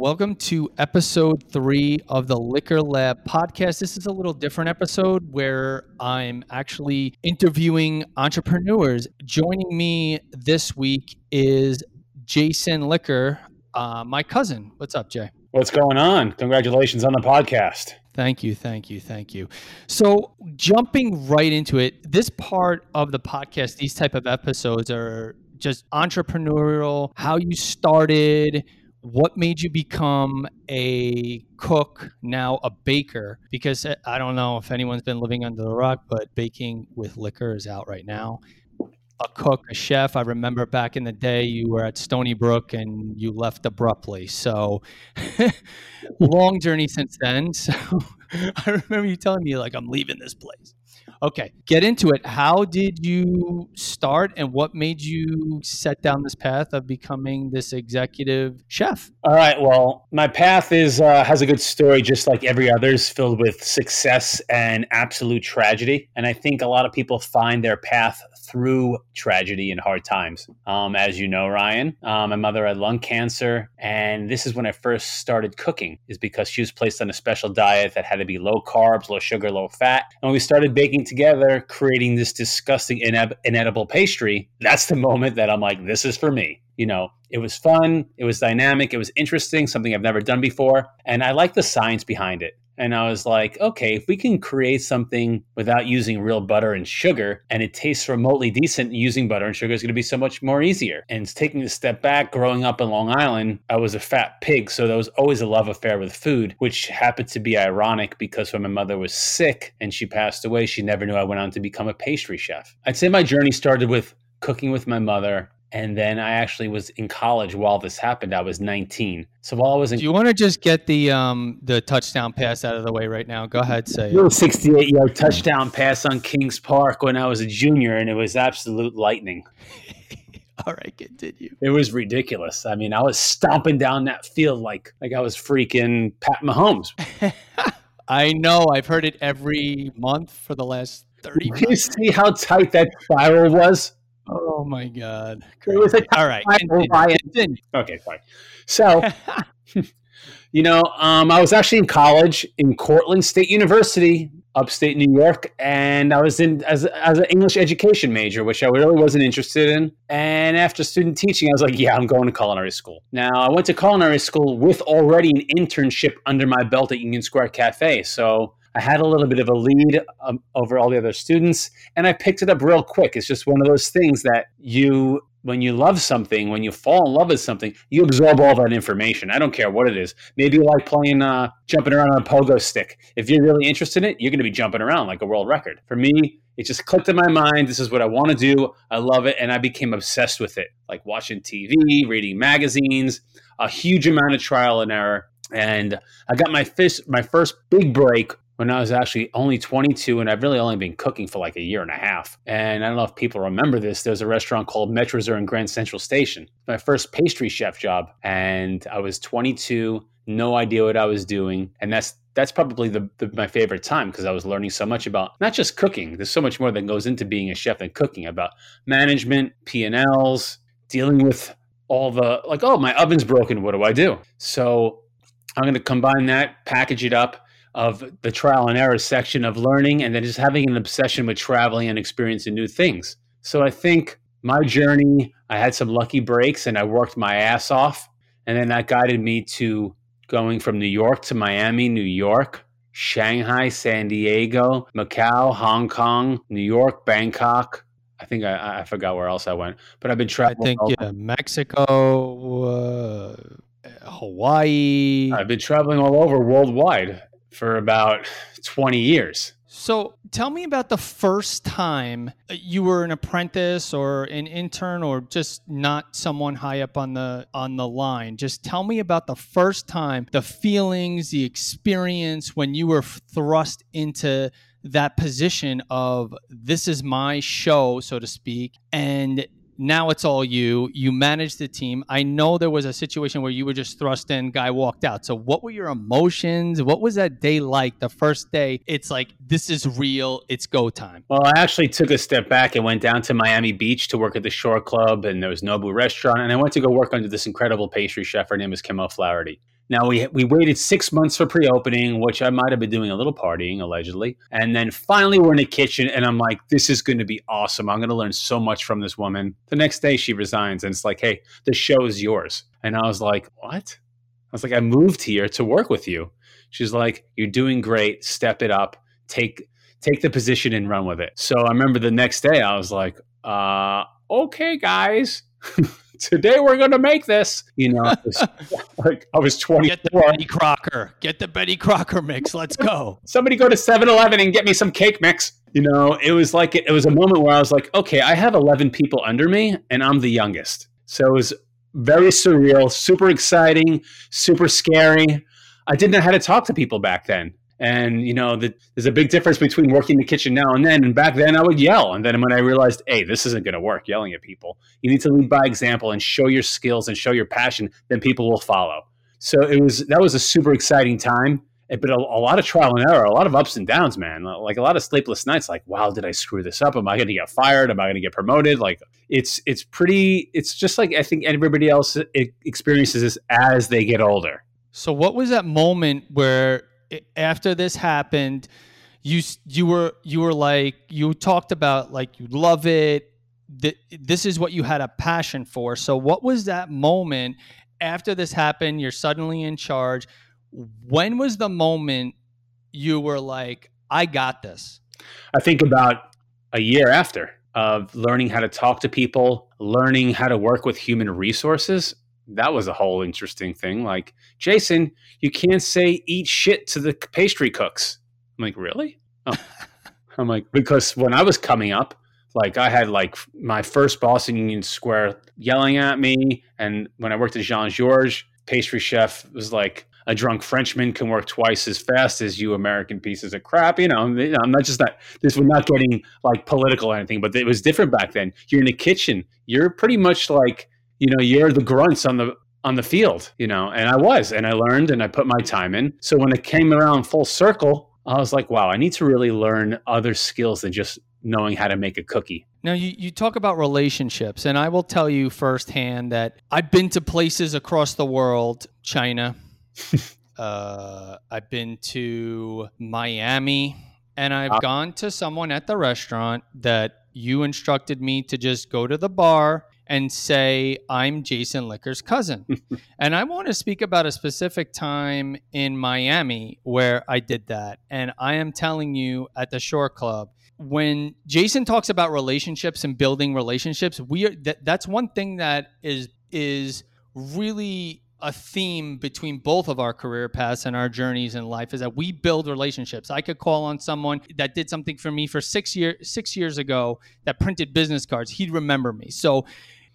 Welcome to episode three of the Licker Lab podcast. This is a little different episode where I'm actually interviewing entrepreneurs. Joining me this week is Jason Licker, uh, my cousin. What's up, Jay? What's going on? Congratulations on the podcast. Thank you, thank you, thank you. So, jumping right into it, this part of the podcast, these type of episodes are just entrepreneurial, how you started, what made you become a cook now a baker? Because eh, i don't know if anyone's been living under the rock but baking with Licker is out right now. A cook a chef i remember back in the day you were at stony brook and you left abruptly. So long journey since then. So i remember you telling me like i'm leaving this place Okay, get into it. How did you start and what made you set down this path of becoming this executive chef? All right, well, my path is uh, has a good story just like every other's filled with success and absolute tragedy. And I think a lot of people find their path through tragedy and hard times. Um, as you know, Ryan, um, my mother had lung cancer, and this is when I first started cooking. Is because she was placed on a special diet that had to be low carbs, low sugar, low fat. And when we started baking together, creating this disgusting ined- inedible pastry. That's the moment that I'm like, this is for me. You know, it was fun, it was dynamic, it was interesting, something I've never done before, and I like the science behind it. And I was like, okay, if we can create something without using real butter and sugar and it tastes remotely decent, using butter and sugar is going to be so much more easier. And taking a step back, growing up in Long Island, I was a fat pig. So there was always a love affair with food, which happened to be ironic because when my mother was sick and she passed away, she never knew I went on to become a pastry chef. I'd say my journey started with cooking with my mother and then I actually was in college while this happened. I was 19. So while I was in, do you want to just get the um the touchdown pass out of the way right now? Go ahead, say it. 68 yard touchdown pass on Kings Park when I was a junior, and it was absolute lightning. All right, continue. It was ridiculous. I mean, I was stomping down that field like like I was freaking Pat Mahomes. I know. I've heard it every month for the last 30 months. You see how tight that spiral was? Oh my god! It was a all right. Continue. Okay, fine. So, you know, um, I was actually in college in Cortland State University, upstate New York, and I was in as as an English education major, which I really wasn't interested in. And after student teaching, I was like, yeah, I'm going to culinary school. Now, I went to culinary school with already an internship under my belt at Union Square Cafe, so I had a little bit of a lead um, over all the other students, and I picked it up real quick. It's just one of those things that you, when you love something, when you fall in love with something, you absorb all that information. I don't care what it is. Maybe you like playing, uh, jumping around on a pogo stick. If you're really interested in it, you're going to be jumping around like a world record. For me, it just clicked in my mind. This is what I want to do. I love it, and I became obsessed with it. Like watching TV, reading magazines, a huge amount of trial and error and I got my first my first big break when I was actually only 22 and I've really only been cooking for like a year and a half. And I don't know if people remember this. There's a restaurant called Metrazur in Grand Central Station. My first pastry chef job. And I was 22, no idea what I was doing. And that's that's probably the, the my favorite time because I was learning so much about not just cooking. There's so much more that goes into being a chef than cooking about management, P&Ls, dealing with all the like, oh, my oven's broken. What do I do? So I'm going to combine that, package it up, of the trial and error section of learning and then just having an obsession with traveling and experiencing new things. So I think my journey, I had some lucky breaks and I worked my ass off. And then that guided me to going from New York to Miami, New York, Shanghai, San Diego, Macau, Hong Kong, New York, Bangkok. I think I, I forgot where else I went, but I've been traveling. I think yeah, Mexico, uh, Hawaii. I've been traveling all over worldwide for about 20 years. So tell me about the first time you were an apprentice or an intern or just not someone high up on the on the line. Just tell me about the first time, the feelings, the experience when you were thrust into that position of this is my show so to speak and now it's all you. You manage the team. I know there was a situation where you were just thrust in, guy walked out. So, what were your emotions? What was that day like? The first day, it's like, this is real. It's go time. Well, I actually took a step back and went down to Miami Beach to work at the Shore Club, and there was Nobu Restaurant. And I went to go work under this incredible pastry chef. Her name is Kim O'Flaherty. Now we we waited six months for pre-opening, which I might have been doing a little partying allegedly, and then finally we're in the kitchen, and I'm like, this is going to be awesome. I'm going to learn so much from this woman. The next day she resigns, and it's like, hey, the show is yours, and I was like, what? I was like, I moved here to work with you. She's like, you're doing great. Step it up. Take take the position and run with it. So I remember the next day I was like, uh, okay, guys. Today we're gonna make this. You know, was, like I was 24. Get the Betty Crocker. Get the Betty Crocker mix. Let's go. Somebody go to 7-Eleven and get me some cake mix. You know, it was like it was a moment where I was like, okay, I have 11 people under me and I'm the youngest. So it was very surreal, super exciting, super scary. I didn't know how to talk to people back then. And you know, the, there's a big difference between working in the kitchen now and then. And back then, I would yell. And then when I realized, hey, this isn't going to work, yelling at people. You need to lead by example and show your skills and show your passion. Then people will follow. So it was that was a super exciting time. But a, a lot of trial and error, a lot of ups and downs, man. Like a lot of sleepless nights. Like, wow, did I screw this up? Am I going to get fired? Am I going to get promoted? Like, it's it's pretty. It's just like I think everybody else eh, experiences this as they get older. So, what was that moment where after this happened, you you were you were like you talked about like you love it. This is what you had a passion for. So, what was that moment after this happened? You're suddenly in charge. When was the moment you were like, "I got this"? I think about a year after of learning how to talk to people, learning how to work with human resources, that was a whole interesting thing. Like, Jason, you can't say eat shit to the pastry cooks. I'm like, really? Oh. I'm like, because when I was coming up, like I had like my first boss in Union Square yelling at me. And when I worked at Jean Georges, pastry chef was like, a drunk Frenchman can work twice as fast as you American pieces of crap. You know, I'm not just that this we're not getting like political or anything, but it was different back then. You're in the kitchen. You're pretty much like you know you're the grunts on the on the field you know and i was and i learned and i put my time in. So when it came around full circle i was like wow i need to really learn other skills than just knowing how to make a cookie. Now you, you talk about relationships and i will tell you firsthand that i've been to places across the world china. Uh, i've been to miami and i've uh, gone to someone at the restaurant that you instructed me to just go to the bar and say, I'm Jason Licker's cousin. and I want to speak about a specific time in Miami where I did that. And I am telling you at the Shore Club, when Jason talks about relationships and building relationships, we are that, that's one thing that is is really a theme between both of our career paths and our journeys in life is that we build relationships. I could call on someone that did something for me for six years six years ago that printed business cards. He'd remember me. So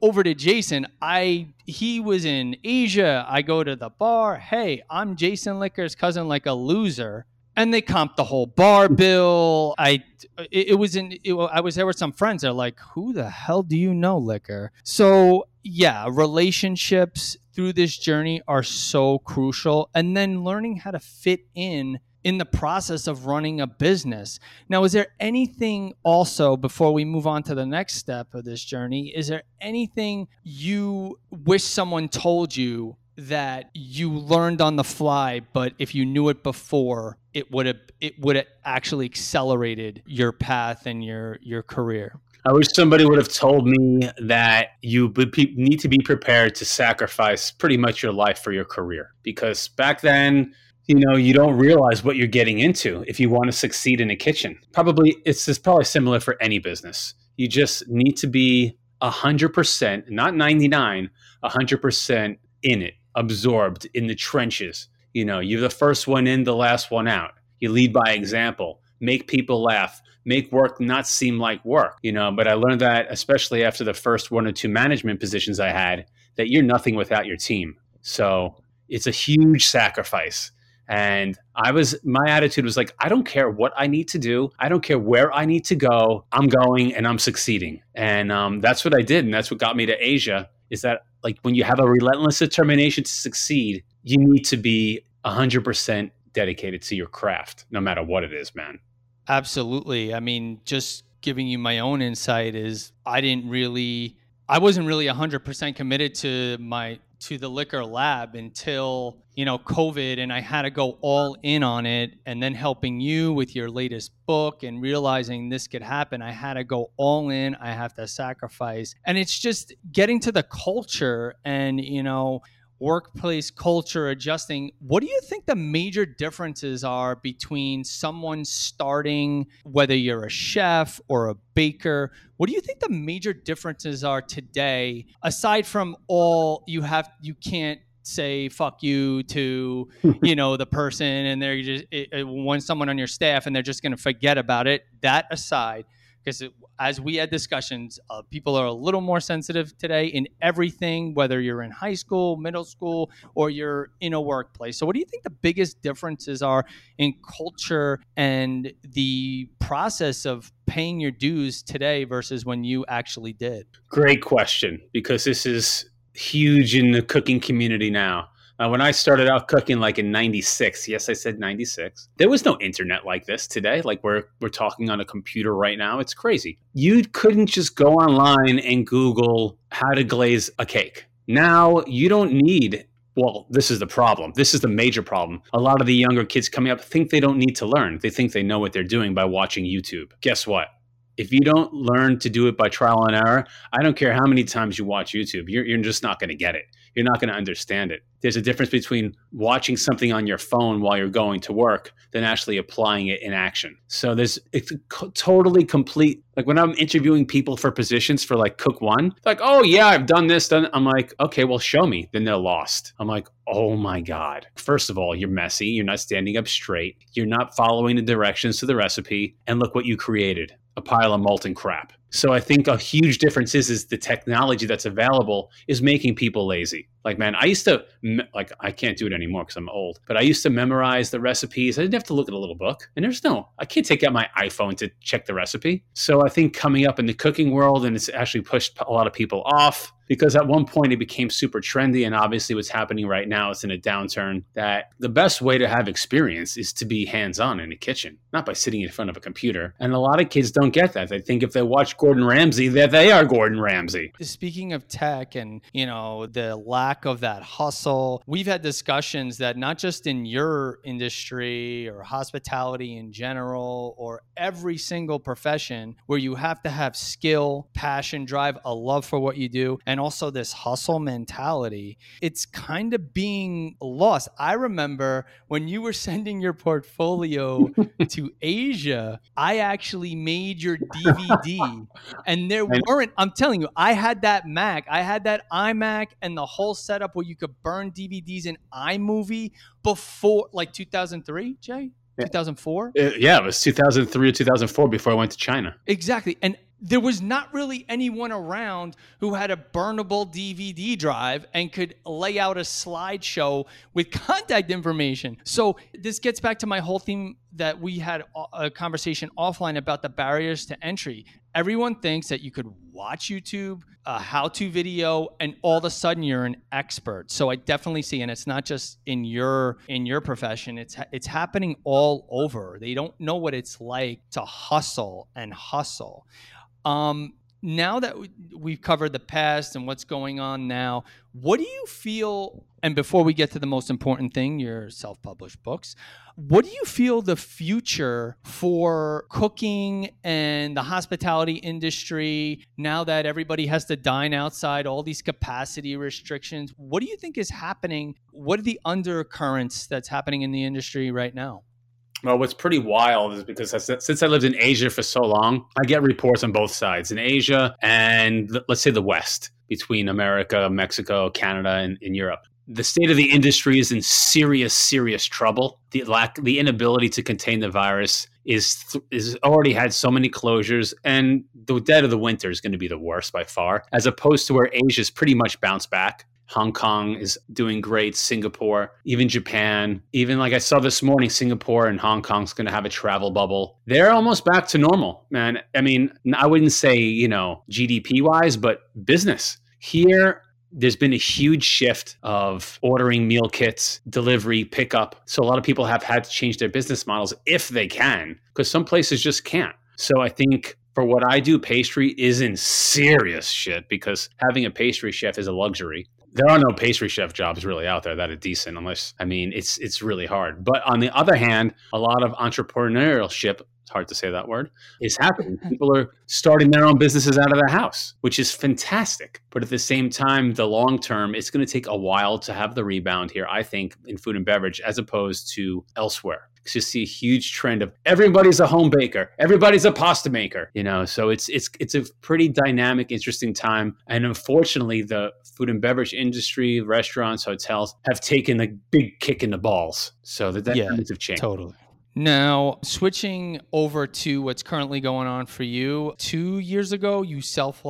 over to Jason, I he was in Asia. I go to the bar. Hey, I'm Jason Licker's cousin, like a loser. And they comped the whole bar bill. I it, it was in it, I was there with some friends. They're like, "Who the hell do you know, Licker?" So yeah, relationships through this journey are so crucial, and then learning how to fit in in the process of running a business. Now, is there anything also before we move on to the next step of this journey? Is there anything you wish someone told you that you learned on the fly, but if you knew it before, it would have it would have actually accelerated your path and your your career? I wish somebody would have told me that you would need to be prepared to sacrifice pretty much your life for your career. Because back then, you know you don't realize what you're getting into if you want to succeed in a kitchen. Probably it's, probably similar for any business. You just need to be 100% not 99 100% in it absorbed in the trenches. You know you're the first one in the last one out. You lead by example. Make people laugh. Make work not seem like work you know but i learned that especially after the first one or two management positions i had that you're nothing without your team. So it's a huge sacrifice and I was, my attitude was like, I don't care what I need to do. I don't care where I need to go. I'm going and I'm succeeding. And um, that's what I did. And that's what got me to Asia is that like when you have a relentless determination to succeed, you need to be 100% dedicated to your craft, no matter what it is, man. Absolutely. I mean, just giving you my own insight is I didn't really I wasn't really 100% committed to my to the Licker Lab until you know covid and i had to go all in on it and then helping you with your latest book and realizing this could happen. I had to go all in. I have to sacrifice. And it's just getting to the culture and you know workplace culture adjusting what do you think the major differences are between someone starting whether you're a chef or a baker? What do you think the major differences are today aside from all you have you can't say fuck you to you know the person and they're just it, it, when someone on your staff and they're just going to forget about it that aside because as we had discussions, uh, people are a little more sensitive today in everything, whether you're in high school, middle school, or you're in a workplace. So, what do you think the biggest differences are in culture and the process of paying your dues today versus when you actually did? Great question, because this is huge in the cooking community now. Uh, when I started out cooking, like in '96, yes, I said '96. There was no internet like this today. Like we're we're talking on a computer right now. It's crazy. You couldn't just go online and Google how to glaze a cake. Now you don't need. Well, this is the problem. This is the major problem. A lot of the younger kids coming up think they don't need to learn. They think they know what they're doing by watching YouTube. Guess what? if you don't learn to do it by trial and error, I don't care how many times you watch YouTube, you're, you're just not going to get it you're not going to understand it. There's a difference between watching something on your phone while you're going to work than actually applying it in action. So there's it's totally complete. Like when I'm interviewing people for positions for like Cook One, like, oh yeah, I've done this. Done. I'm like, okay, well, show me. Then they're lost. I'm like, oh my god. First of all, you're messy. You're not standing up straight. You're not following the directions to the recipe. And look what you created a pile of molten crap. So I think a huge difference is is the technology that's available is making people lazy. Like man, I used to like I can't do it anymore because I'm old, but I used to memorize the recipes. I didn't have to look at a little book, and there's no I can't take out my iPhone to check the recipe. So I think coming up in the cooking world and it's actually pushed a lot of people off because at one point it became super trendy and obviously what's happening right now is in a downturn that the best way to have experience is to be hands-on in the kitchen not by sitting in front of a computer. And a lot of kids don't get that. They think if they watch gordon ramsay that they are gordon ramsay. Speaking of tech and you know the lack of that hustle we've had discussions that not just in your industry or hospitality in general or every single profession where you have to have skill passion drive a love for what you do and and also this hustle mentality, it's kind of being lost. I remember when you were sending your portfolio to Asia, I actually made your DVD, and there weren't, I'm telling you, I had that Mac, I had that iMac, and the whole setup where you could burn DVDs in iMovie before like 2003, Jay? 2004? Uh, yeah, it was 2003 or 2004 before I went to China. Exactly. And there was not really anyone around who had a burnable DVD drive and could lay out a slideshow with contact information. So this gets back to my whole theme that we had a conversation offline about the barriers to entry. Everyone thinks that you could watch YouTube, a how-to video, and all of a sudden you're an expert. So I definitely see, and it's not just in your in your profession. It's it's happening all over. They don't know what it's like to hustle and hustle. Um, now that we've covered the past and what's going on now, what do you feel? And before we get to the most important thing, your self published books, what do you feel the future for cooking and the hospitality industry now that everybody has to dine outside, all these capacity restrictions? What do you think is happening? What are the undercurrents that's happening in the industry right now? Well, what's pretty wild is because since I lived in Asia for so long, I get reports on both sides in Asia and let's say the West between America, Mexico, Canada, and, and Europe. The state of the industry is in serious, serious trouble. The lack, the inability to contain the virus is is already had so many closures, and the dead of the winter is going to be the worst by far, as opposed to where Asia's pretty much bounced back. Hong Kong is doing great. Singapore, even Japan, even like I saw this morning, Singapore and Hong Kong's going to have a travel bubble. They're almost back to normal, man. I mean, I wouldn't say, you know, GDP wise, but business. Here, there's been a huge shift of ordering meal kits, delivery, pickup. So a lot of people have had to change their business models if they can, because some places just can't. So I think for what I do, pastry is in serious shit because having a pastry chef is a luxury there are no pastry chef jobs really out there that are decent unless I mean it's it's really hard. But on the other hand, a lot of entrepreneurship it's hard to say that word is happening. People are starting their own businesses out of the house, which is fantastic. But at the same time, the long term, it's going to take a while to have the rebound here, I think, in food and beverage as opposed to elsewhere you see a huge trend of everybody's a home baker, everybody's a pasta maker, you know. So it's it's it's a pretty dynamic, interesting time. And unfortunately, the food and beverage industry, restaurants, hotels have taken a big kick in the balls. So the dynamics yeah, have changed. Totally. Now, switching over to what's currently going on for you, two years ago, you self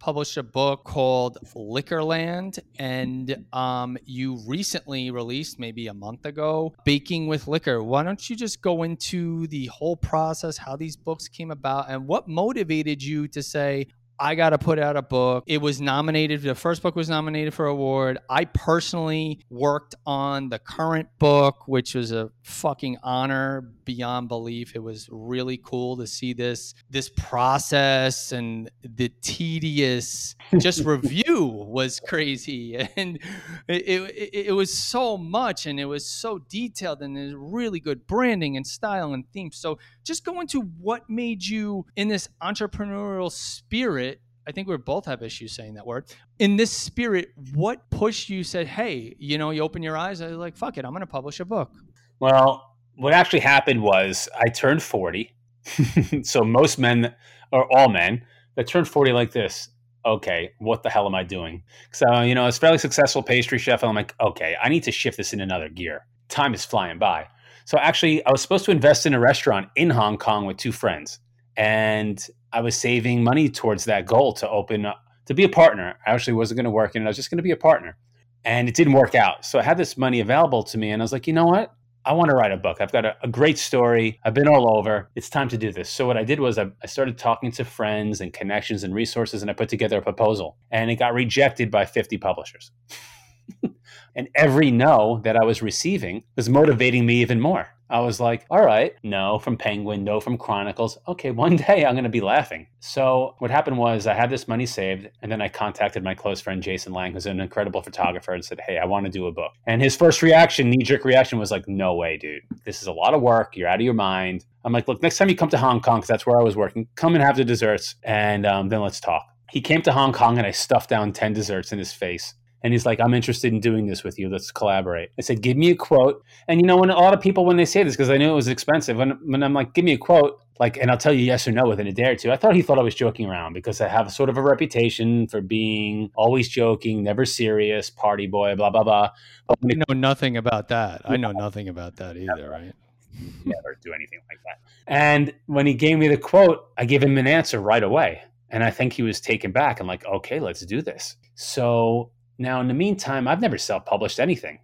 published a book called Lickerland, and um, you recently released, maybe a month ago, Baking with Licker. Why don't you just go into the whole process, how these books came about, and what motivated you to say, I got to put out a book. It was nominated, the first book was nominated for award. I personally worked on the current book, which was a fucking honor beyond belief. It was really cool to see this this process and the tedious just review was crazy and it, it, it was so much and it was so detailed and there's really good branding and style and theme. So just go into what made you in this entrepreneurial spirit I think we both have issues saying that word. In this spirit, what pushed you said, hey, you know, you open your eyes, I was like, fuck it, I'm going to publish a book? Well, what actually happened was I turned 40. so most men, or all men, that turn 40 like this, okay, what the hell am I doing? So, you know, as fairly successful pastry chef, I'm like, okay, I need to shift this in another gear. Time is flying by. So actually, I was supposed to invest in a restaurant in Hong Kong with two friends. And I was saving money towards that goal to open up, to be a partner. I actually wasn't going to work in it. I was just going to be a partner. And it didn't work out. So I had this money available to me. And I was like, you know what? I want to write a book. I've got a, a, great story. I've been all over. It's time to do this. So what I did was I, I, started talking to friends and connections and resources, and I put together a proposal. And it got rejected by 50 publishers. and every no that I was receiving was motivating me even more. I was like, all right, no from Penguin, no from Chronicles. Okay, one day I'm going to be laughing. So what happened was I had this money saved, and then I contacted my close friend Jason Lang, who's an incredible photographer, and said, hey, I want to do a book. And his first reaction, knee jerk reaction, was like, no way, dude. This is a lot of work. You're out of your mind. I'm like, look, next time you come to Hong Kong, because that's where I was working, come and have the desserts, and um, then let's talk. He came to Hong Kong, and I stuffed down 10 desserts in his face. And he's like, I'm interested in doing this with you. Let's collaborate. I said, give me a quote. And you know, when a lot of people, when they say this, because I knew it was expensive, when, when I'm like, give me a quote, like, and I'll tell you yes or no within a day or two. I thought he thought I was joking around because I have sort of a reputation for being always joking, never serious, party boy, blah, blah, blah. But I know nothing about that. I know nothing about that either, right? Never do anything like that. And when he gave me the quote, I gave him an answer right away. And I think he was taken back and like, okay, let's do this. So now, in the meantime, I've never self published anything.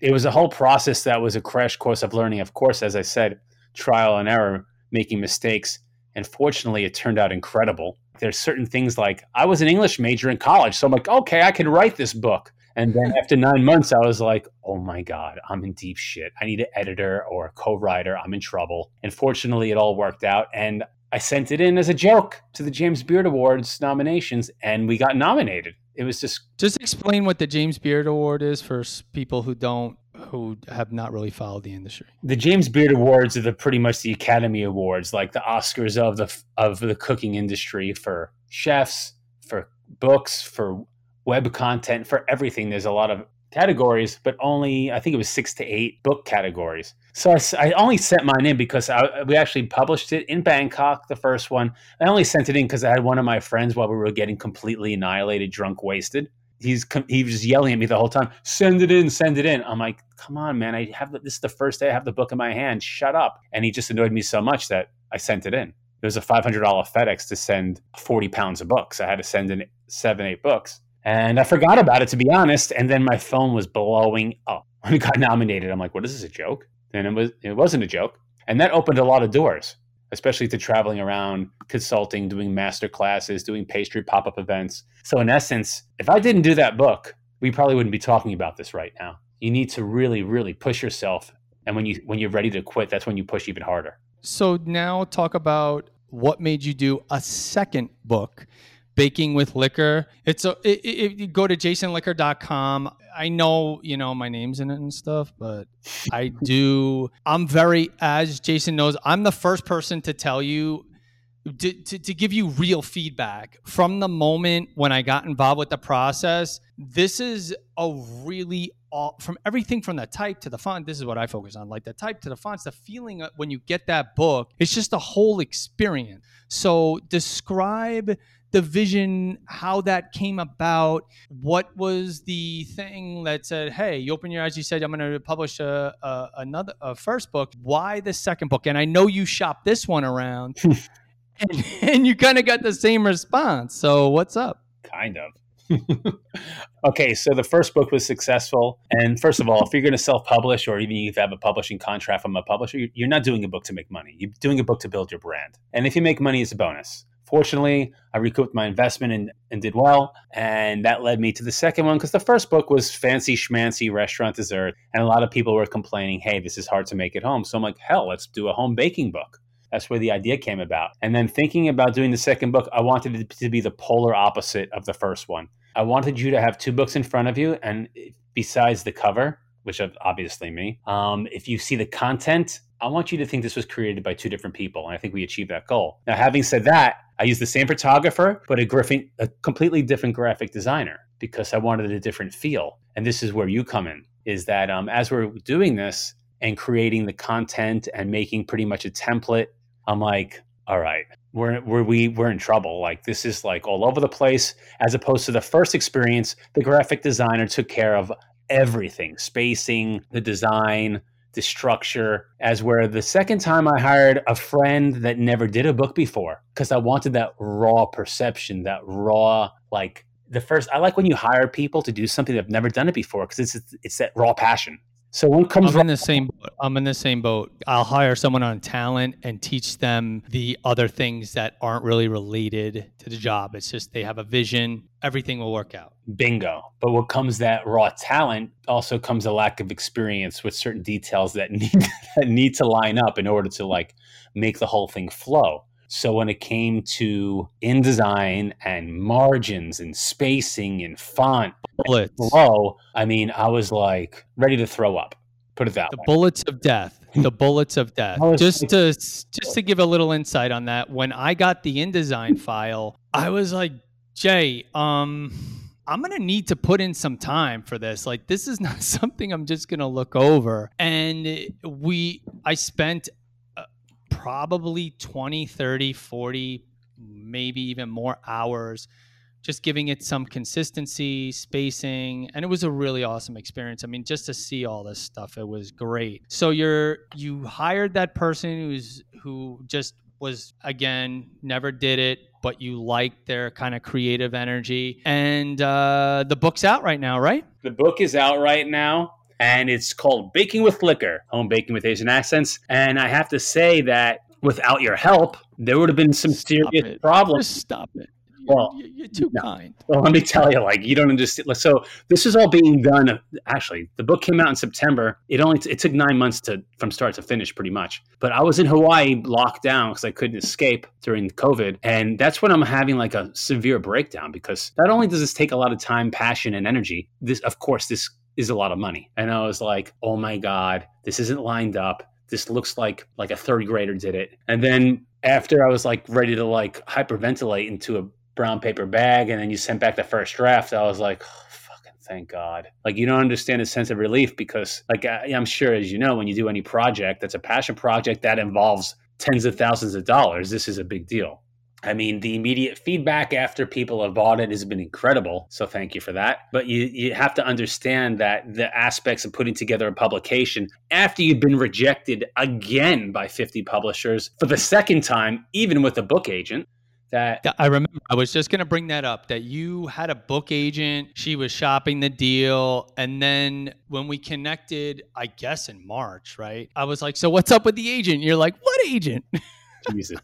it was a whole process that was a crash course of learning. Of course, as I said, trial and error, making mistakes. And fortunately, it turned out incredible. There's certain things like I was an English major in college. So I'm like, okay, I can write this book. And then after nine months, I was like, oh my God, I'm in deep shit. I need an editor or a co writer. I'm in trouble. And fortunately, it all worked out. And I sent it in as a joke to the James Beard Awards nominations, and we got nominated it was just just explain what the James Beard Award is for people who don't who have not really followed the industry. The James Beard Awards are the pretty much the Academy Awards, like the Oscars of the of the cooking industry for chefs, for books, for web content, for everything. There's a lot of categories, but only I think it was six to eight book categories. So I, I only sent mine in because I, we actually published it in Bangkok, the first one. I only sent it in because I had one of my friends while we were getting completely annihilated, drunk, wasted. He's he was yelling at me the whole time. Send it in, send it in. I'm like, come on, man. I have the, this is the first day I have the book in my hand. Shut up. And he just annoyed me so much that I sent it in. It was a $500 FedEx to send 40 pounds of books. I had to send in seven, eight books. And I forgot about it, to be honest. And then my phone was blowing up when it got nominated. I'm like, what is this, a joke? And it, was, it wasn't a joke. And that opened a lot of doors, especially to traveling around, consulting, doing master classes, doing pastry pop up events. So, in essence, if I didn't do that book, we probably wouldn't be talking about this right now. You need to really, really push yourself. And when you when you're ready to quit, that's when you push even harder. So now talk about what made you do a second book Baking with Licker. It's a if you go to jasonlicker.com. I know, you know, my name's in it and stuff, but I do I'm very as Jason knows, I'm the first person to tell you to, to, to, give you real feedback from the moment when I got involved with the process. This is a really all from everything from the type to the font. This is what I focus on, like the type to the fonts, the feeling when you get that book. It's just a whole experience. So describe the vision, how that came about. What was the thing that said, "Hey, you open your eyes." You said, "I'm going to publish a, a another a first book." Why the second book? And I know you shopped this one around. and, and you kind of got the same response. So what's up? Kind of. okay, so the first book was successful. And first of all, if you're going to self publish or even if you have a publishing contract from a publisher, you're not doing a book to make money. You're doing a book to build your brand. And if you make money, it's a bonus. Fortunately, I recouped my investment and, and did well. And that led me to the second one because the first book was fancy schmancy restaurant dessert. And a lot of people were complaining, hey, this is hard to make at home. So I'm like, hell, let's do a home baking book. That's where the idea came about. And then thinking about doing the second book, I wanted it to be the polar opposite of the first one. I wanted you to have two books in front of you, and eh, besides the cover, which obviously me, um, if you see the content, I want you to think this was created by two different people. And I think we achieved that goal. Now, having said that, I used the same photographer, but a, griffin, a completely different graphic designer because I wanted a different feel. And this is where you come in, is that um, as we're doing this and creating the content and making pretty much a template I'm like, all right, we're we're we we're in trouble. Like this is like all over the place. As opposed to the first experience, the graphic designer took care of everything, spacing, the design, the structure. As where the second time I hired a friend that never did a book before because I wanted that raw perception, that raw like the first. I like when you hire people to do something that have never done it before because it's it's that raw passion. So one comes. I'm in the same. Boat. I'm in the same boat. I'll hire someone on talent and teach them the other things that aren't really related to the job. It's just they have a vision. Everything will work out. Bingo. But what comes that raw talent also comes a lack of experience with certain details that need that need to line up in order to like make the whole thing flow. So when it came to InDesign and margins and spacing and font bullets. flow, I mean, I was like ready to throw up. Put it that the way. bullets of death. The bullets of death. just to just to give a little insight on that, when I got the InDesign file, I was like, Jay, um, I'm going to need to put in some time for this. Like, this is not something I'm just going to look over. And we, I spent probably 20, 30, 40, maybe even more hours just giving it some consistency, spacing, and it was a really awesome experience. I mean, just to see all this stuff, it was great. So you're you hired that person who's who just was again never did it, but you liked their kind of creative energy, and uh, the book's out right now, right? The book is out right now and it's called Baking with Licker, Home Baking with Asian Accents. And I have to say that without your help, there would have been some serious it. problems. Just stop it. Well, you're, too no. kind. Well, let me tell you, like you don't understand. So this is all being done. Actually, the book came out in September. It only it took nine months to from start to finish, pretty much. But I was in Hawaii, locked down because I couldn't escape during COVID, and that's when I'm having like a severe breakdown because not only does this take a lot of time, passion, and energy. This, of course, this is a lot of money. And I was like, oh my God, this isn't lined up. This looks like like a third grader did it. And then after I was like ready to like hyperventilate into a brown paper bag and then you sent back the first draft, I was like, oh, fucking thank God. Like you don't understand the sense of relief because like I, I'm sure as you know, when you do any project that's a passion project that involves tens of thousands of dollars, this is a big deal. I mean, the immediate feedback after people have bought it has been incredible. So thank you for that. But you, you have to understand that the aspects of putting together a publication after you've been rejected again by 50 publishers for the second time, even with a book agent, that I remember I was just going to bring that up that you had a book agent, she was shopping the deal, and then when we connected, I guess in March, right? I was like, "So what's up with the agent?" You're like, "What agent?" Jesus.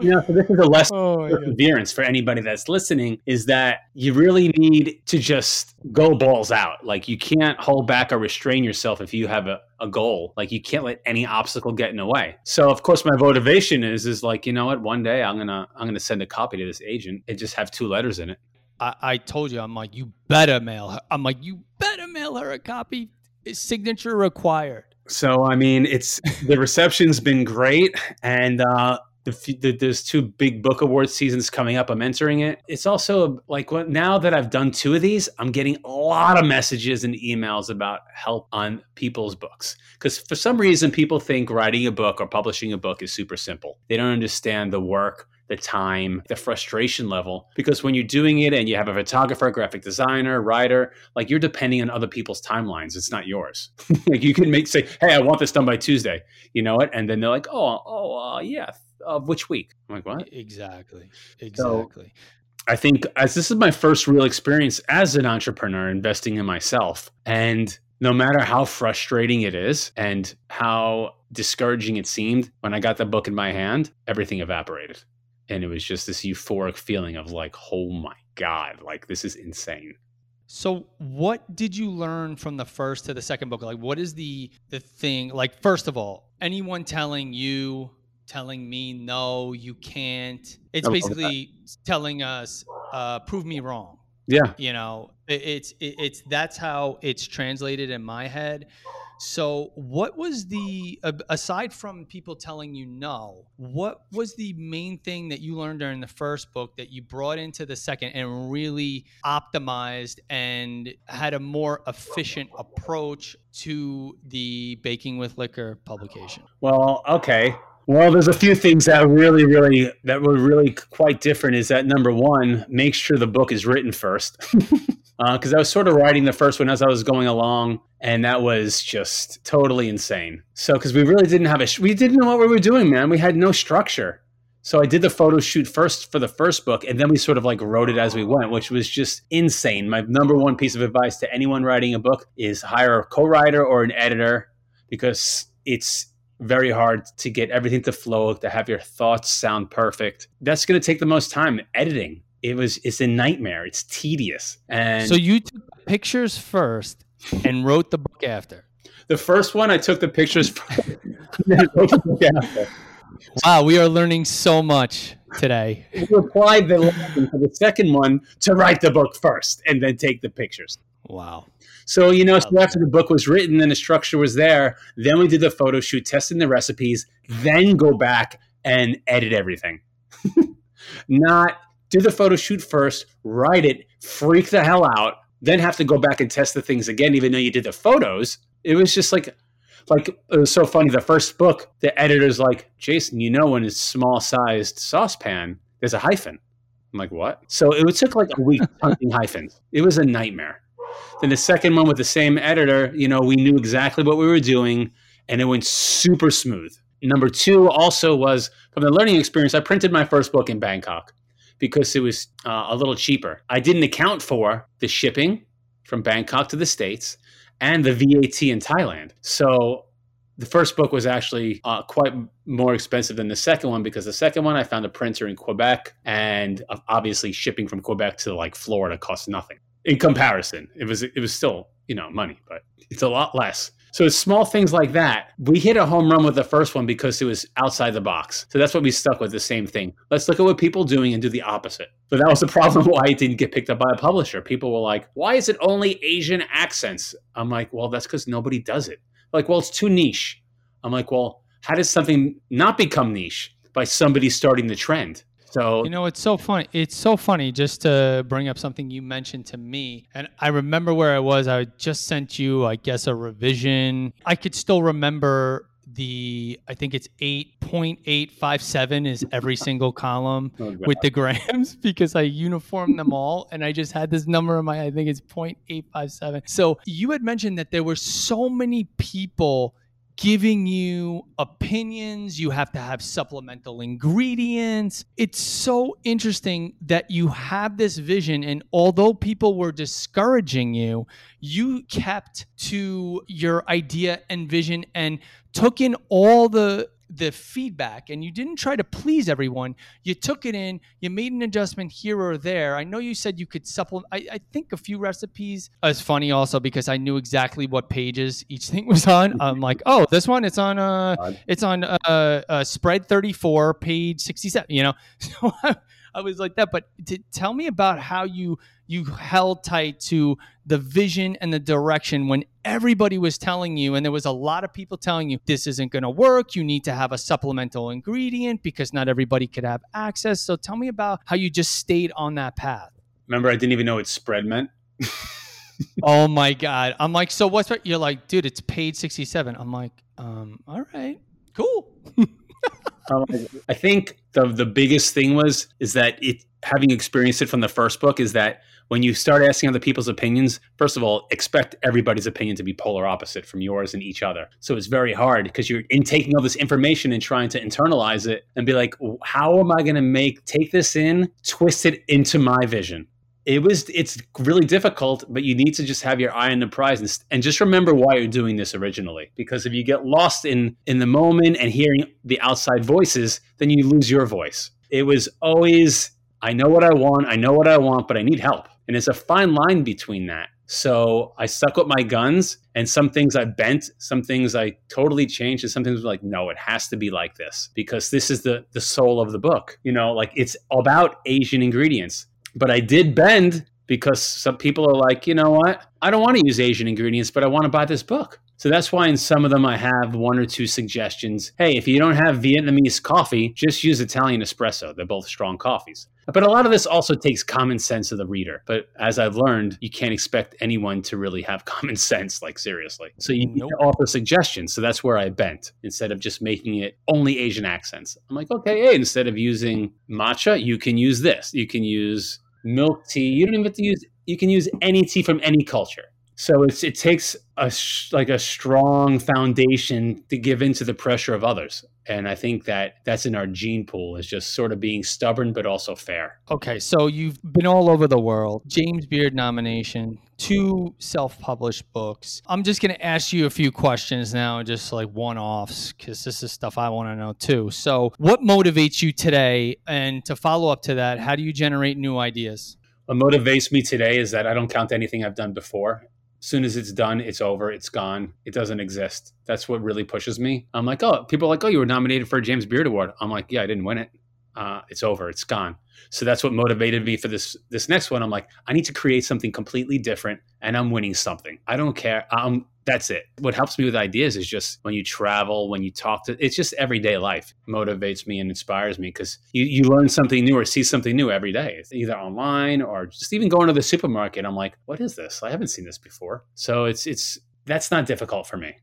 You know, so this is a lesson oh, yeah. perseverance for anybody that's listening is that you really need to just go balls out. Like you can't hold back or restrain yourself if you have a, a goal. Like you can't let any obstacle get in the way. So of course my motivation is is like, you know what, one day I'm gonna I'm gonna send a copy to this agent and just have two letters in it. I, I told you, I'm like, you better mail her. I'm like, you better mail her a copy. Signature required. So I mean, it's the reception's been great, and uh, the, the, there's two big book award seasons coming up. I'm entering it. It's also like what now that I've done two of these, I'm getting a lot of messages and emails about help on people's books. Because for some reason, people think writing a book or publishing a book is super simple. They don't understand the work the time, the frustration level. Because when you're doing it and you have a photographer, graphic designer, writer, like you're depending on other people's timelines. It's not yours. like you can make say, "Hey, I want this done by Tuesday." You know it, and then they're like, "Oh, oh, uh, yeah, of which week?" I'm like, "What?" Exactly. Exactly. So, I think as this is my first real experience as an entrepreneur investing in myself and no matter how frustrating it is and how discouraging it seemed when I got the book in my hand, everything evaporated and it was just this euphoric feeling of like oh my god like this is insane. So what did you learn from the first to the second book? Like what is the the thing like first of all anyone telling you telling me no you can't it's basically telling us uh, prove me wrong yeah. you know? It, it's it, it's that's how it's translated in my head so, what was the aside from people telling you no, what was the main thing that you learned during the first book that you brought into the second and really optimized and had a more efficient approach to the Baking with Licker publication? Well, okay. Well, there's a few things that really, really that were really quite different. Is that number one, make sure the book is written first. because uh, I was sort of writing the first one as I was going along, and that was just totally insane. So, because we really didn't have a, we didn't know what we were doing, man. We had no structure. So I did the photo shoot first for the first book, and then we sort of like wrote it as we went, which was just insane. My number one piece of advice to anyone writing a book is hire a co-writer or an editor because it's very hard to get everything to flow, to have your thoughts sound perfect. That's going to take the most time editing it was it's a nightmare. It's tedious. And so you took pictures first and wrote the book after. The first one I took the pictures Wow, we are learning so much today. We applied the lesson for the second one to write the book first and then take the pictures. Wow. So, you know, so after the book was written and the structure was there, then we did the photo shoot, testing the recipes, then go back and edit everything. Not do the photo shoot first, write it, freak the hell out, then have to go back and test the things again, even though you did the photos. It was just like, like it was so funny. The first book, the editor's like, Jason, you know, in a small sized saucepan, there's a hyphen. I'm like, what? So it took like a week hunting hyphens. It was a nightmare. Then the second one with the same editor, you know, we knew exactly what we were doing, and it went super smooth. Number two also was from the learning experience. I printed my first book in Bangkok because it was uh, a little cheaper. I didn't account for the shipping from Bangkok to the States and the VAT in Thailand. So the first book was actually uh, quite more expensive than the second one because the second one I found a printer in Quebec and uh, obviously shipping from Quebec to like Florida cost nothing in comparison. It was it was still you know money, but it's a lot less. So small things like that. We hit a home run with the first one because it was outside the box. So that's what we stuck with the same thing. Let's look at what people doing and do the opposite. But that was the problem why it didn't get picked up by a publisher. People were like, why is it only Asian accents? I'm like, well, that's because nobody does it. Like, well, it's too niche. I'm like, well, how does something not become niche? By somebody starting the trend. So you know, it's so funny. It's so funny just to bring up something you mentioned to me, and I remember where I was. I just sent you, I guess, a revision. I could still remember the I think it's 8.857 is every single column oh, with the grams because I uniformed them all and I just had this number in my I think it's 0.857. So you had mentioned that there were so many people giving you opinions. You have to have supplemental ingredients. It's so interesting that you have this vision. And although people were discouraging you, you kept to your idea and vision and took in all the the feedback and you didn't try to please everyone. You took it in, you made an adjustment here or there. I know you said you could supplement, I, I think a few recipes. It's funny also because I knew exactly what pages each thing was on. I'm like, oh, this one, it's on, uh, it's on uh, uh, spread 34, page 67, you know? So I, I was like that. But to, tell me about how you you held tight to the vision and the direction when everybody was telling you, and there was a lot of people telling you this isn't going to work. You need to have a supplemental ingredient because not everybody could have access. So tell me about how you just stayed on that path. Remember, I didn't even know what spread meant. oh my god! I'm like, so what's you're like, dude? It's page 67. I'm like, um, all right, cool. um, I think the the biggest thing was is that it having experienced it from the first book is that when you start asking other people's opinions, first of all, expect everybody's opinion to be polar opposite from yours and each other. So it's very hard because you're in taking all this information and trying to internalize it and be like, how am I going to make take this in, twist it into my vision? It was it's really difficult but you need to just have your eye on the prize and, and, just remember why you're doing this originally. Because if you get lost in in the moment and hearing the outside voices then you lose your voice. It was always i know what i want i know what i want but i need help. And it's a fine line between that. So i stuck with my guns and some things i bent some things i totally changed and some things were like no it has to be like this because this is the the soul of the book. You know like it's about asian ingredients but I did bend because some people are like, you know what? I don't want to use Asian ingredients, but I want to buy this book. So that's why in some of them I have one or two suggestions. Hey, if you don't have Vietnamese coffee, just use Italian espresso. They're both strong coffees. But a lot of this also takes common sense of the reader. But as I've learned, you can't expect anyone to really have common sense, like seriously. So you nope. offer suggestions. So that's where I bent instead of just making it only Asian accents. I'm like, okay, hey, instead of using matcha, you can use this. You can use milk tea. You don't even have to use. You can use any tea from any culture. So it's it takes a like a strong foundation to give into the pressure of others, and I think that that's in our gene pool is just sort of being stubborn but also fair. Okay, so you've been all over the world. James Beard nomination, two self-published books. I'm just going to ask you a few questions now, just like one-offs, because this is stuff I want to know too. So, what motivates you today? And to follow up to that, how do you generate new ideas? What motivates me today is that I don't count anything I've done before soon as it's done, it's over, it's gone, it doesn't exist. That's what really pushes me. I'm like, oh, people are like, oh, you were nominated for a James Beard Award. I'm like, yeah, I didn't win it. Uh, it's over, it's gone. So that's what motivated me for this this next one. I'm like, I need to create something completely different, and I'm winning something. I don't care. I'm that's it. What helps me with ideas is just when you travel, when you talk to, it's just everyday life motivates me and inspires me because you, you learn something new or see something new every day, either online or just even going to the supermarket. I'm like, what is this? I haven't seen this before. So it's, it's, that's not difficult for me.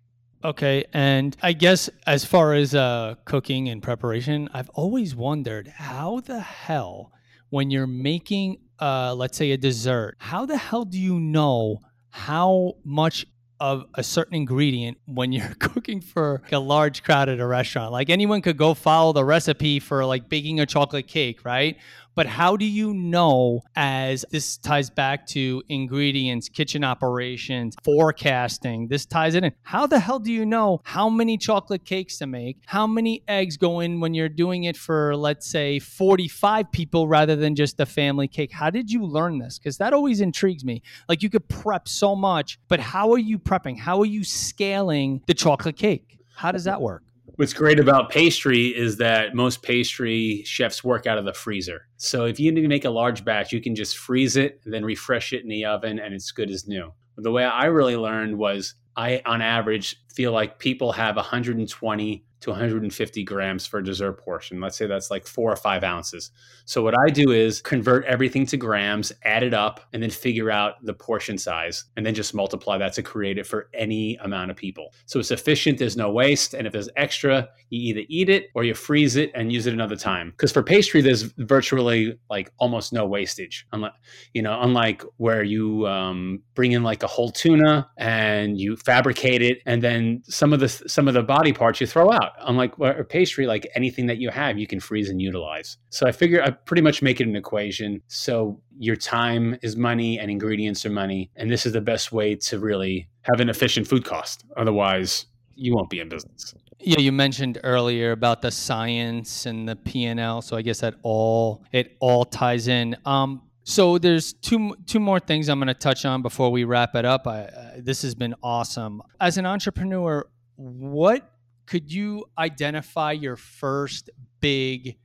Okay. And I guess as far as uh, cooking and preparation, I've always wondered how the hell, when you're making, uh, let's say, a dessert, how the hell do you know how much of a certain ingredient when you're cooking for a large crowd at a restaurant. Like anyone could go follow the recipe for like baking a chocolate cake, right? But how do you know, as this ties back to ingredients, kitchen operations, forecasting, this ties it in. How the hell do you know how many chocolate cakes to make? How many eggs go in when you're doing it for, let's say, 45 people rather than just a family cake? How did you learn this? Because that always intrigues me. Like you could prep so much, but how are you prepping? How are you scaling the chocolate cake? How does that work? What's great about pastry is that most pastry chefs work out of the freezer. So if you need to make a large batch, you can just freeze it, then refresh it in the oven, and it's good as new. The way I really learned was I, on average, feel like people have 120 to 150 grams for a dessert portion. Let's say that's like four or five ounces. So what I do is convert everything to grams, add it up, and then figure out the portion size, and then just multiply that to create it for any amount of people. So it's efficient. There's no waste, and if there's extra, you either eat it or you freeze it and use it another time. Because for pastry, there's virtually like almost no wastage. Unlike you know, unlike where you um, bring in like a whole tuna and you fabricate it, and then some of the some of the body parts you throw out Unlike a pastry, like anything that you have, you can freeze and utilize. So I figure I pretty much make it an equation. So your time is money and ingredients are money. And this is the best way to really have an efficient food cost. Otherwise, you won't be in business. Yeah, you mentioned earlier about the science and the P and L, so I guess that all it all ties in. Um, so there's two two more things I'm going to touch on before we wrap it up. I, uh, this has been awesome. As an entrepreneur, what could you identify your first big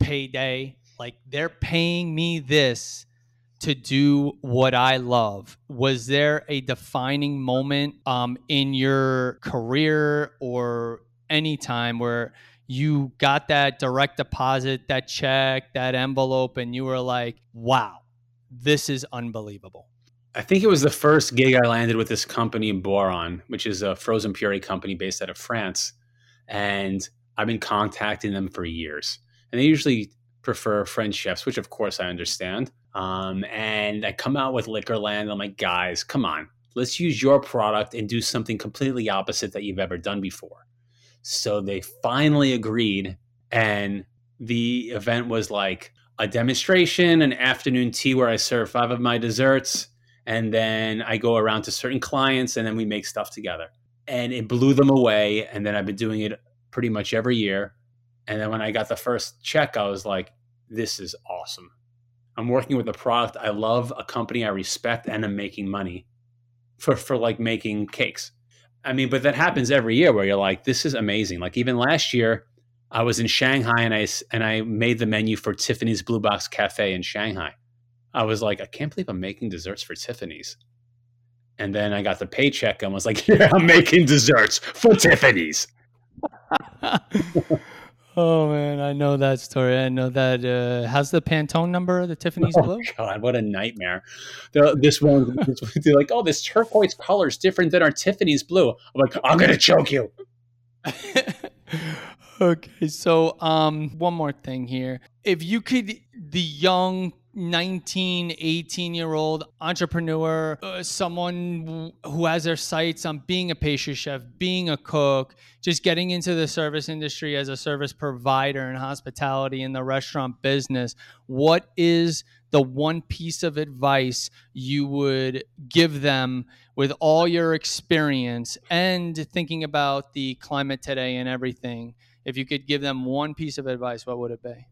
payday? Like they're paying me this to do what I love. Was there a defining moment um, in your career or any time where you got that direct deposit, that check, that envelope, and you were like, wow, this is unbelievable? I think it was the first gig I landed with this company, Boiron, which is a frozen puree company based out of France. And I've been contacting them for years. And they usually prefer French chefs, which of course I understand. Um, and I come out with Lickerland. I'm like, guys, come on, let's use your product and do something completely opposite that you've ever done before. So they finally agreed. And the event was like a demonstration, an afternoon tea where I serve five of my desserts. And then I go around to certain clients and then we make stuff together. And it blew them away. And then I've been doing it pretty much every year. And then when I got the first check, I was like, this is awesome. I'm working with a product I love, a company I respect, and I'm making money for, for like making cakes. I mean, but that happens every year where you're like, this is amazing. Like even last year, I was in Shanghai and I and I made the menu for Tiffany's Blue Box Cafe in Shanghai. I was like, I can't believe I'm making desserts for Tiffany's. And then I got the paycheck and was like, yeah, I'm making desserts for Tiffany's. oh man, I know that story. I know that. Uh, how's the Pantone number? Of the Tiffany's oh, blue. God, what a nightmare! The, this one, they're like, oh, this turquoise color is different than our Tiffany's blue. I'm like, I'm gonna choke you. okay, so um, one more thing here. If you could, the young 19, 18 year old entrepreneur, uh, someone who has their sights on being a pastry chef, being a cook, just getting into the service industry as a service provider in hospitality in the restaurant business, what is the one piece of advice you would give them with all your experience and thinking about the climate today and everything? If you could give them one piece of advice, what would it be?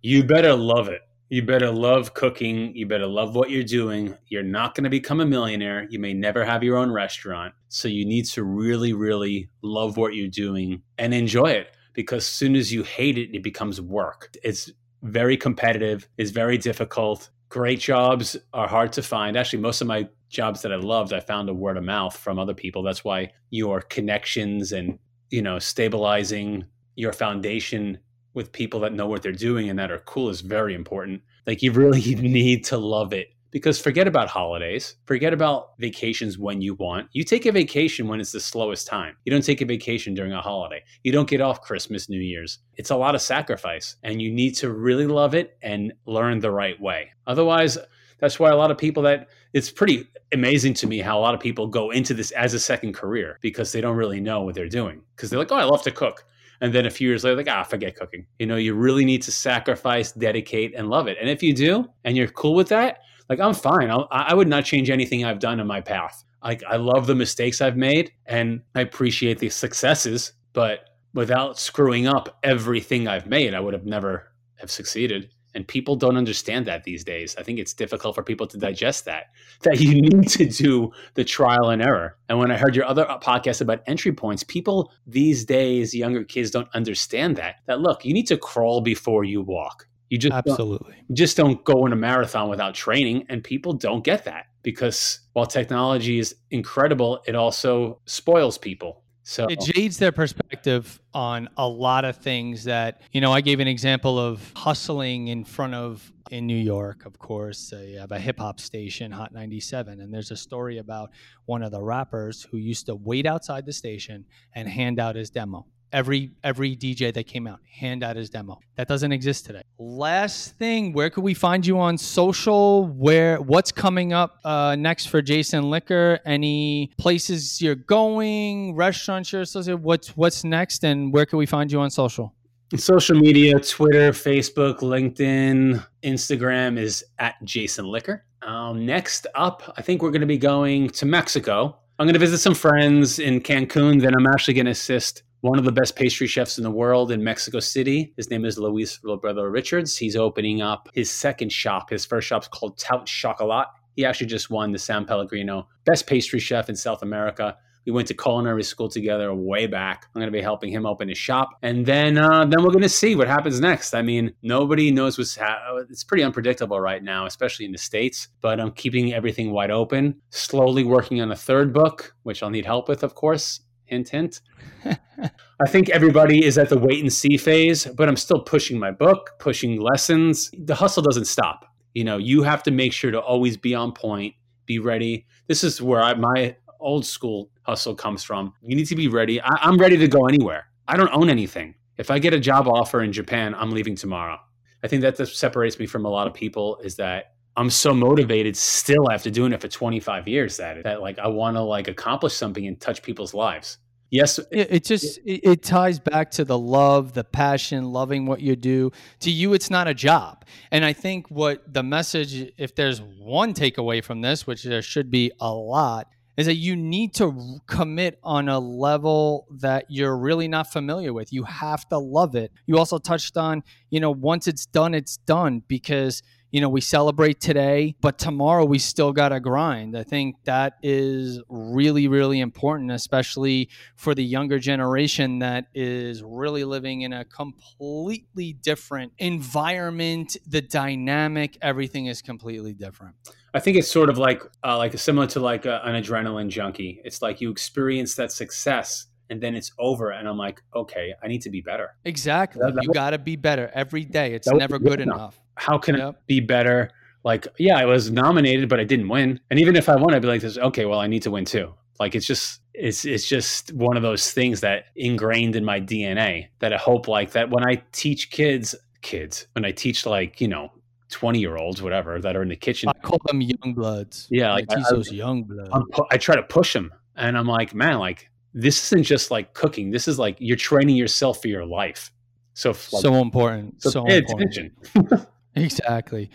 You better love it. You better love cooking. You better love what you're doing. You're not going to become a millionaire. You may never have your own restaurant. So you need to really, really love what you're doing and enjoy it because as soon as you hate it, it becomes work. It's very competitive, it's very difficult. Great jobs are hard to find. Actually, most of my jobs that I loved, I found a word of mouth from other people. That's why your connections and, you know, stabilizing your foundation with people that know what they're doing and that are cool is very important. Like you really need to love it because forget about holidays, forget about vacations when you want. You take a vacation when it's the slowest time. You don't take a vacation during a holiday. You don't get off Christmas, New Year's. It's a lot of sacrifice and you need to really love it and learn the right way. Otherwise, that's why a lot of people that it's pretty amazing to me how a lot of people go into this as a second career because they don't really know what they're doing because they're like, "Oh, I love to cook." And then a few years later like ah forget cooking. You know you really need to sacrifice dedicate and love it. And if you do and you're cool with that like i'm fine. I'll, i would not change anything i've done in my path. Like i love the mistakes i've made and i appreciate the successes but without screwing up everything i've made i would have never have succeeded and people don't understand that these days. I think it's difficult for people to digest that, that you need to do the trial and error. And when I heard your other uh, podcast about entry points, people these days, younger kids don't understand that. That look, you need to crawl before you walk. You just absolutely don't, just don't go in a marathon without training. And people don't get that because while technology is incredible, it also spoils people. So it jades their perspective on a lot of things that, you know, I gave an example of hustling in front of in New York, of course, uh, you have a hip hop station, Hot 97, and there's a story about one of the rappers who used to wait outside the station and hand out his demo every every DJ that came out hand out his demo. That doesn't exist today. Last thing, where could we find you on social? Where what's coming up uh, next for Jason Licker? Any places you're going? Restaurants you're associated? What's what's next? And where can we find you on social? Social media, Twitter, Facebook, LinkedIn, Instagram is at Jason Licker. Um, next up, I think we're going to be going to Mexico. I'm going to visit some friends in Cancun. Then I'm actually going to assist one of the best pastry chefs in the world in Mexico City. His name is Luis Robledo Richards. He's opening up his second shop. His first shop's called Tout Chocolat. He actually just won the San Pellegrino Best Pastry Chef in South America. We went to culinary school together way back. I'm going to be helping him open his shop, and then uh, then we're going to see what happens next. I mean, nobody knows what's ha- it's pretty unpredictable right now, especially in the states. But I'm keeping everything wide open. Slowly working on a third book, which I'll need help with, of course. Hint, hint. I think everybody is at the wait and see phase, but I'm still pushing my book, pushing lessons. The hustle doesn't stop. You know, you have to make sure to always be on point, be ready. This is where I, my old school hustle comes from. You need to be ready. I, I'm ready to go anywhere. I don't own anything. If I get a job offer in Japan, I'm leaving tomorrow. I think that that separates me from a lot of people is that I'm so motivated still after doing it for 25 years that that like I want to like accomplish something and touch people's lives. Yes, it, it just it, it ties back to the love, the passion, loving what you do. To you, it's not a job, and I think what the message, if there's one takeaway from this, which there should be a lot, is that you need to commit on a level that you're really not familiar with. You have to love it. You also touched on, you know, once it's done, it's done because you know, we celebrate today, but tomorrow we still got to grind. I think that is really, really important, especially for the younger generation that is really living in a completely different environment. The dynamic, everything is completely different. I think it's sort of like, uh, like similar to like a, an adrenaline junkie. It's like you experience that success and then it's over and i'm like okay i need to be better exactly that, that you got to be better every day it's never good enough. enough how can yep. it be better? Like, yeah, I was nominated, but I didn't win. And even if I won, I'd be like, this, okay, well, I need to win too. Like, it's just, it's, it's just one of those things that ingrained in my DNA that I hope like that when I teach kids, kids, when I teach like, you know, 20 year olds, whatever, that are in the kitchen. I call them young bloods. Yeah. Like I teach I, those young bloods. Pu- I try to push them and I'm like, man, like, this isn't just like cooking. This is like you're training yourself for your life. So, like, so important. So, so important. Exactly.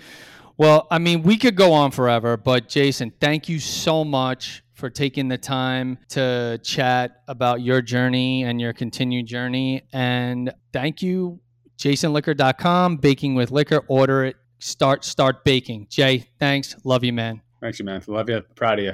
Well, I mean, we could go on forever, but Jason, thank you so much for taking the time to chat about your journey and your continued journey. And thank you, jasonlicker.com, baking with Licker. Order it, start, start baking. Jay, thanks. Love you, man. Thanks, you, man. Love you. Proud of you.